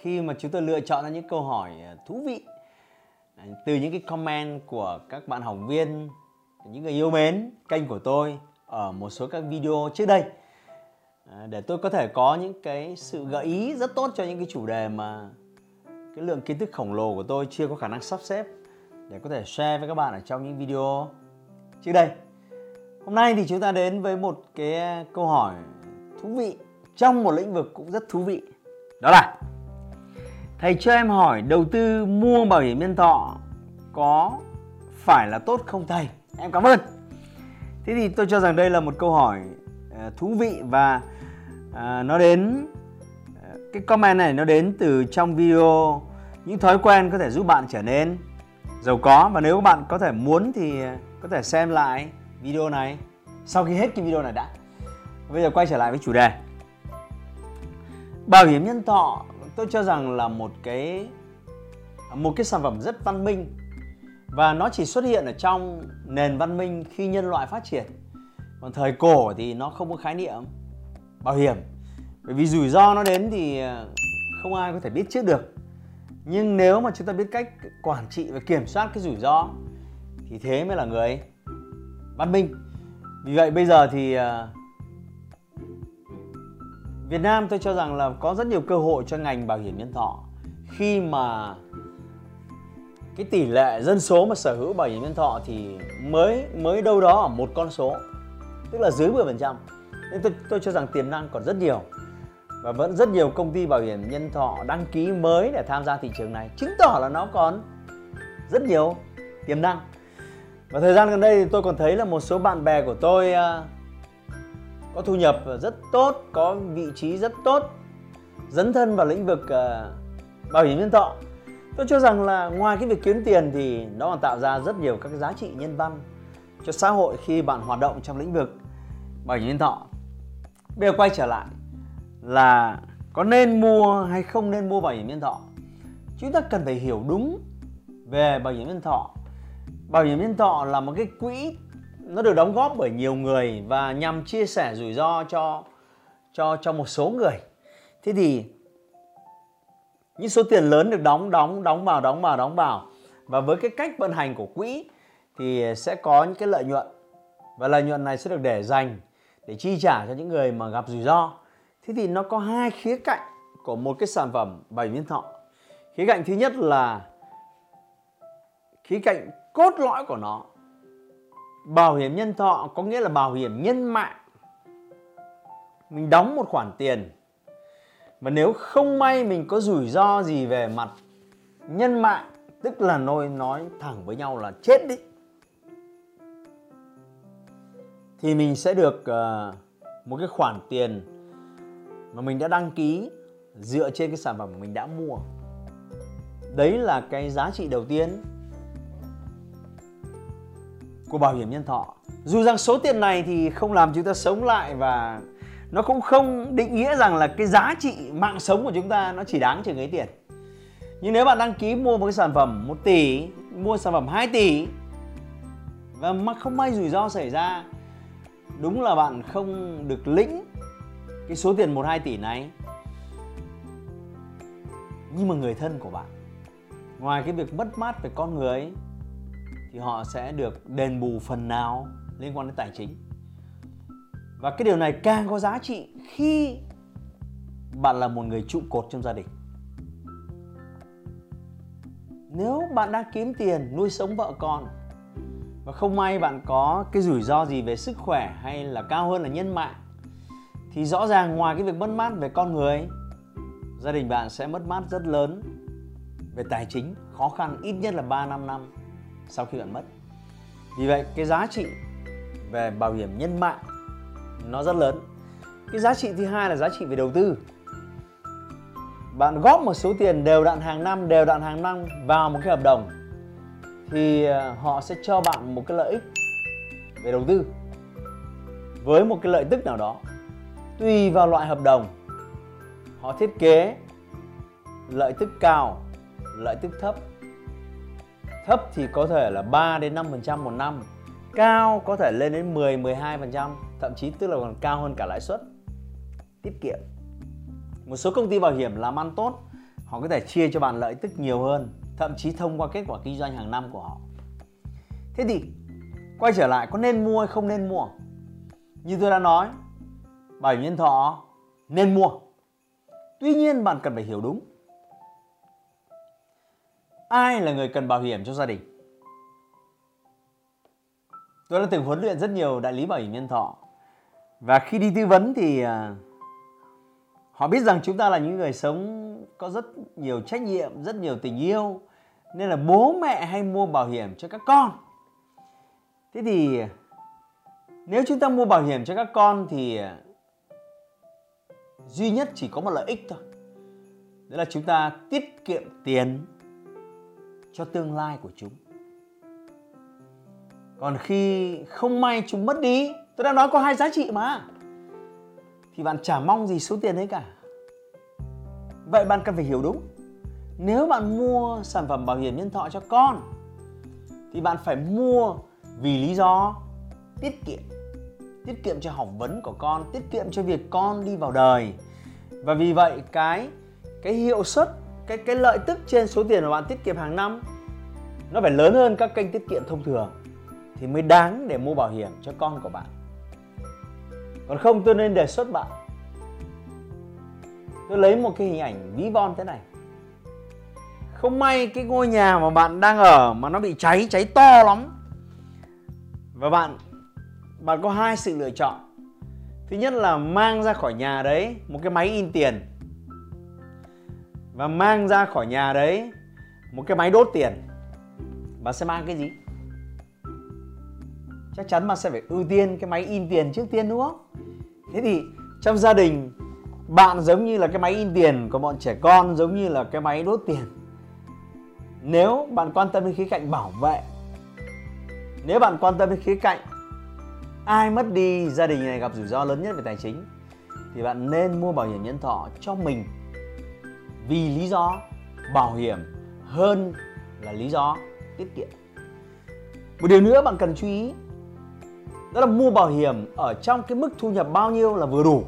khi mà chúng tôi lựa chọn ra những câu hỏi à, thú vị à, từ những cái comment của các bạn học viên, những người yêu mến kênh của tôi ở một số các video trước đây à, để tôi có thể có những cái sự gợi ý rất tốt cho những cái chủ đề mà cái lượng kiến thức khổng lồ của tôi chưa có khả năng sắp xếp để có thể share với các bạn ở trong những video trước đây. Hôm nay thì chúng ta đến với một cái câu hỏi thú vị trong một lĩnh vực cũng rất thú vị đó là thầy cho em hỏi, đầu tư mua bảo hiểm nhân thọ có phải là tốt không thầy? Em cảm ơn. Thế thì tôi cho rằng đây là một câu hỏi ờ, thú vị và ờ, nó đến ờ, cái comment này nó đến từ trong video, những thói quen có thể giúp bạn trở nên giàu có. Và nếu các bạn có thể muốn thì có thể xem lại video này sau khi hết cái video này đã. Bây giờ quay trở lại với chủ đề. Bảo hiểm nhân thọ tôi cho rằng là một cái một cái sản phẩm rất văn minh. Và nó chỉ xuất hiện ở trong nền văn minh khi nhân loại phát triển. Còn thời cổ thì nó không có khái niệm bảo hiểm. Bởi vì rủi ro nó đến thì à, không ai có thể biết trước được. Nhưng nếu mà chúng ta biết cách quản trị và kiểm soát cái rủi ro, thì thế mới là người văn minh. Vì vậy bây giờ thì à, Việt Nam tôi cho rằng là có rất nhiều cơ hội cho ngành bảo hiểm nhân thọ. Khi mà cái tỷ lệ dân số mà sở hữu bảo hiểm nhân thọ thì mới mới đâu đó ở một con số tức là dưới 10% nên tôi tôi cho rằng tiềm năng còn rất nhiều và vẫn rất nhiều công ty bảo hiểm nhân thọ đăng ký mới để tham gia thị trường này chứng tỏ là nó còn rất nhiều tiềm năng. Và thời gian gần đây thì tôi còn thấy là một số bạn bè của tôi uh, có thu nhập rất tốt có vị trí rất tốt dấn thân vào lĩnh vực uh, bảo hiểm nhân thọ. Tôi cho rằng là ngoài cái việc kiếm tiền thì nó còn tạo ra rất nhiều các giá trị nhân văn cho xã hội khi bạn hoạt động trong lĩnh vực bảo hiểm nhân thọ. Bây giờ quay trở lại là có nên mua hay không nên mua bảo hiểm nhân thọ. Chúng ta cần phải hiểu đúng về bảo hiểm nhân thọ. Bảo hiểm nhân thọ là một cái quỹ nó được đóng góp bởi nhiều người và nhằm chia sẻ rủi ro cho cho cho một số người. Thế thì những số tiền lớn được đóng đóng đóng vào đóng vào đóng vào. Và với cái cách vận hành của quỹ thì sẽ có những cái lợi nhuận. Và lợi nhuận này sẽ được để dành để chi trả cho những người mà gặp rủi ro. Thế thì nó có hai khía cạnh của một cái sản phẩm bảo hiểm nhân thọ. Khía cạnh thứ nhất là khía cạnh cốt lõi của nó bảo hiểm nhân thọ có nghĩa là bảo hiểm nhân mạng. Mình đóng một khoản tiền. Và nếu không may mình có rủi ro gì về mặt nhân mạng tức là nói nói thẳng với nhau là chết đi thì mình sẽ được uh, một cái khoản tiền mà mình đã đăng ký dựa trên cái sản phẩm mà mình đã mua. Đấy là cái giá trị đầu tiên của bảo hiểm nhân thọ. Dù rằng số tiền này thì không làm chúng ta sống lại và nó cũng không định nghĩa rằng là cái giá trị mạng sống của chúng ta nó chỉ đáng chừng ấy tiền. Nhưng nếu bạn đăng ký mua một cái sản phẩm 1 tỷ, mua sản phẩm 2 tỷ, và mà không may rủi ro xảy ra, đúng là bạn không được lĩnh cái số tiền 1 2 tỷ này nhưng mà người thân của bạn. Ngoài cái việc mất mát về con người thì họ sẽ được đền bù phần nào liên quan đến tài chính. Và cái điều này càng có giá trị khi bạn là một người trụ cột trong gia đình. Nếu bạn đang kiếm tiền, nuôi sống vợ con, và không may bạn có cái rủi ro gì về sức khỏe hay là cao hơn là nhân mạng, thì rõ ràng ngoài cái việc mất mát về con người, gia đình bạn sẽ mất mát rất lớn về tài chính, khó khăn ít nhất là 3 năm năm sau khi bạn mất. Vì vậy, cái giá trị về bảo hiểm nhân mạng nó rất lớn. Cái giá trị thứ hai là giá trị về đầu tư. Bạn góp một số tiền đều đặn hàng năm, đều đặn hàng năm vào một cái hợp đồng thì ờ, họ sẽ cho bạn một cái lợi ích về đầu tư. Với một cái lợi tức nào đó, tùy vào loại hợp đồng họ thiết kế, lợi tức cao, lợi tức thấp thấp thì có thể là 3 đến 5% một năm. Cao có thể lên đến 10 12% thậm chí tức là còn cao hơn cả lãi suất. Tiết kiệm. Một số công ty bảo hiểm làm ăn tốt, họ có thể chia cho bạn lợi tức nhiều hơn, thậm chí thông qua kết quả kinh doanh hàng năm của họ. Thế thì, quay trở lại có nên mua hay không nên mua? Như tôi đã nói, bảo hiểm nhân thọ nên mua. Tuy nhiên bạn cần phải hiểu đúng ai là người cần bảo hiểm cho gia đình? Tôi đã từng huấn luyện rất nhiều đại lý bảo hiểm nhân thọ. Và khi đi tư vấn thì à, họ biết rằng chúng ta là những người sống có rất nhiều trách nhiệm, rất nhiều tình yêu, nên là bố mẹ hay mua bảo hiểm cho các con. Thế thì, nếu chúng ta mua bảo hiểm cho các con thì à, duy nhất chỉ có một lợi ích thôi. Đó là chúng ta tiết kiệm tiền cho tương lai của chúng. Còn khi không may chúng mất đi, tôi đã nói có hai giá trị mà, thì bạn chả mong gì số tiền đấy cả. Vậy bạn cần phải hiểu đúng, nếu bạn mua sản phẩm bảo hiểm nhân thọ cho con, thì bạn phải mua vì lý do tiết kiệm tiết kiệm cho học vấn của con, tiết kiệm cho việc con đi vào đời. Và vì vậy, cái cái hiệu suất cái cái lợi tức trên số tiền mà bạn tiết kiệm hàng năm, nó phải lớn hơn các kênh tiết kiệm thông thường thì mới đáng để mua bảo hiểm cho con của bạn. Còn không, tôi nên đề xuất bạn, tôi lấy một cái hình ảnh ví von thế này. Không may cái ngôi nhà mà bạn đang ở mà nó bị cháy cháy to lắm. Và bạn bạn có hai sự lựa chọn. Thứ nhất là mang ra khỏi nhà đấy một cái máy in tiền và mang ra khỏi nhà đấy một cái máy đốt tiền. Bạn sẽ mang cái gì? Chắc chắn bạn sẽ phải ưu tiên cái máy in tiền trước tiên, đúng không? Thế thì trong gia đình, bạn giống như là cái máy in tiền của bọn trẻ con, giống như là cái máy đốt tiền. Nếu bạn quan tâm đến khía cạnh bảo vệ, nếu bạn quan tâm đến khía cạnh ai mất đi, gia đình này gặp rủi ro lớn nhất về tài chính, thì bạn nên mua bảo hiểm nhân thọ cho mình vì lý do bảo hiểm hơn là lý do tiết kiệm. Một điều nữa bạn cần chú ý, đó là mua bảo hiểm ở trong cái mức thu nhập bao nhiêu là vừa đủ.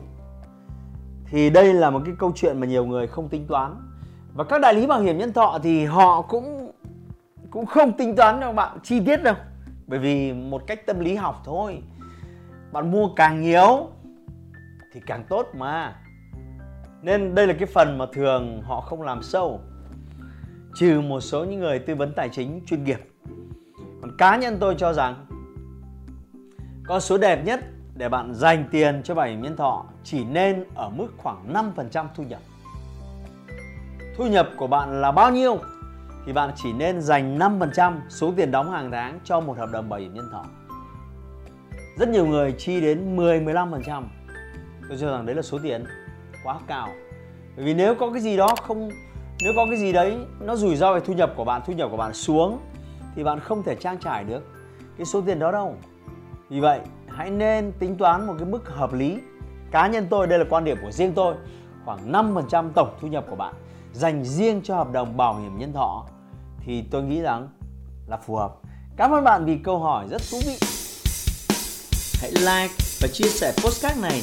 Thì đây là một cái câu chuyện mà nhiều người không tính toán. Và các đại lý bảo hiểm nhân thọ thì họ cũng cũng không tính toán cho bạn, chi tiết đâu. Bởi vì một cách tâm lý học thôi, bạn mua càng nhiều thì càng tốt mà nên đây là cái phần mà thường họ không làm sâu, trừ một số những người tư vấn tài chính chuyên nghiệp còn cá nhân tôi cho rằng, con số đẹp nhất để bạn dành tiền cho bảo hiểm nhân thọ chỉ nên ở mức khoảng 5% thu nhập. Thu nhập của bạn là bao nhiêu thì bạn chỉ nên dành 5% số tiền đóng hàng tháng cho một hợp đồng bảo hiểm nhân thọ. Rất nhiều người chi đến 10-15%. Tôi cho rằng đấy là số tiền quá cao. Bởi vì nếu có cái gì đó không nếu có cái gì đấy nó rủi ro về thu nhập của bạn, thu nhập của bạn xuống thì bạn không thể trang trải được cái số tiền đó đâu. Vì vậy, hãy nên tính toán một cái mức hợp lý. Cá nhân tôi đây là quan điểm của riêng tôi, khoảng 5% tổng thu nhập của bạn dành riêng cho hợp đồng bảo hiểm nhân thọ thì tôi nghĩ rằng là phù hợp. Cảm ơn bạn vì câu hỏi rất thú vị. Hãy like và chia sẻ postcard này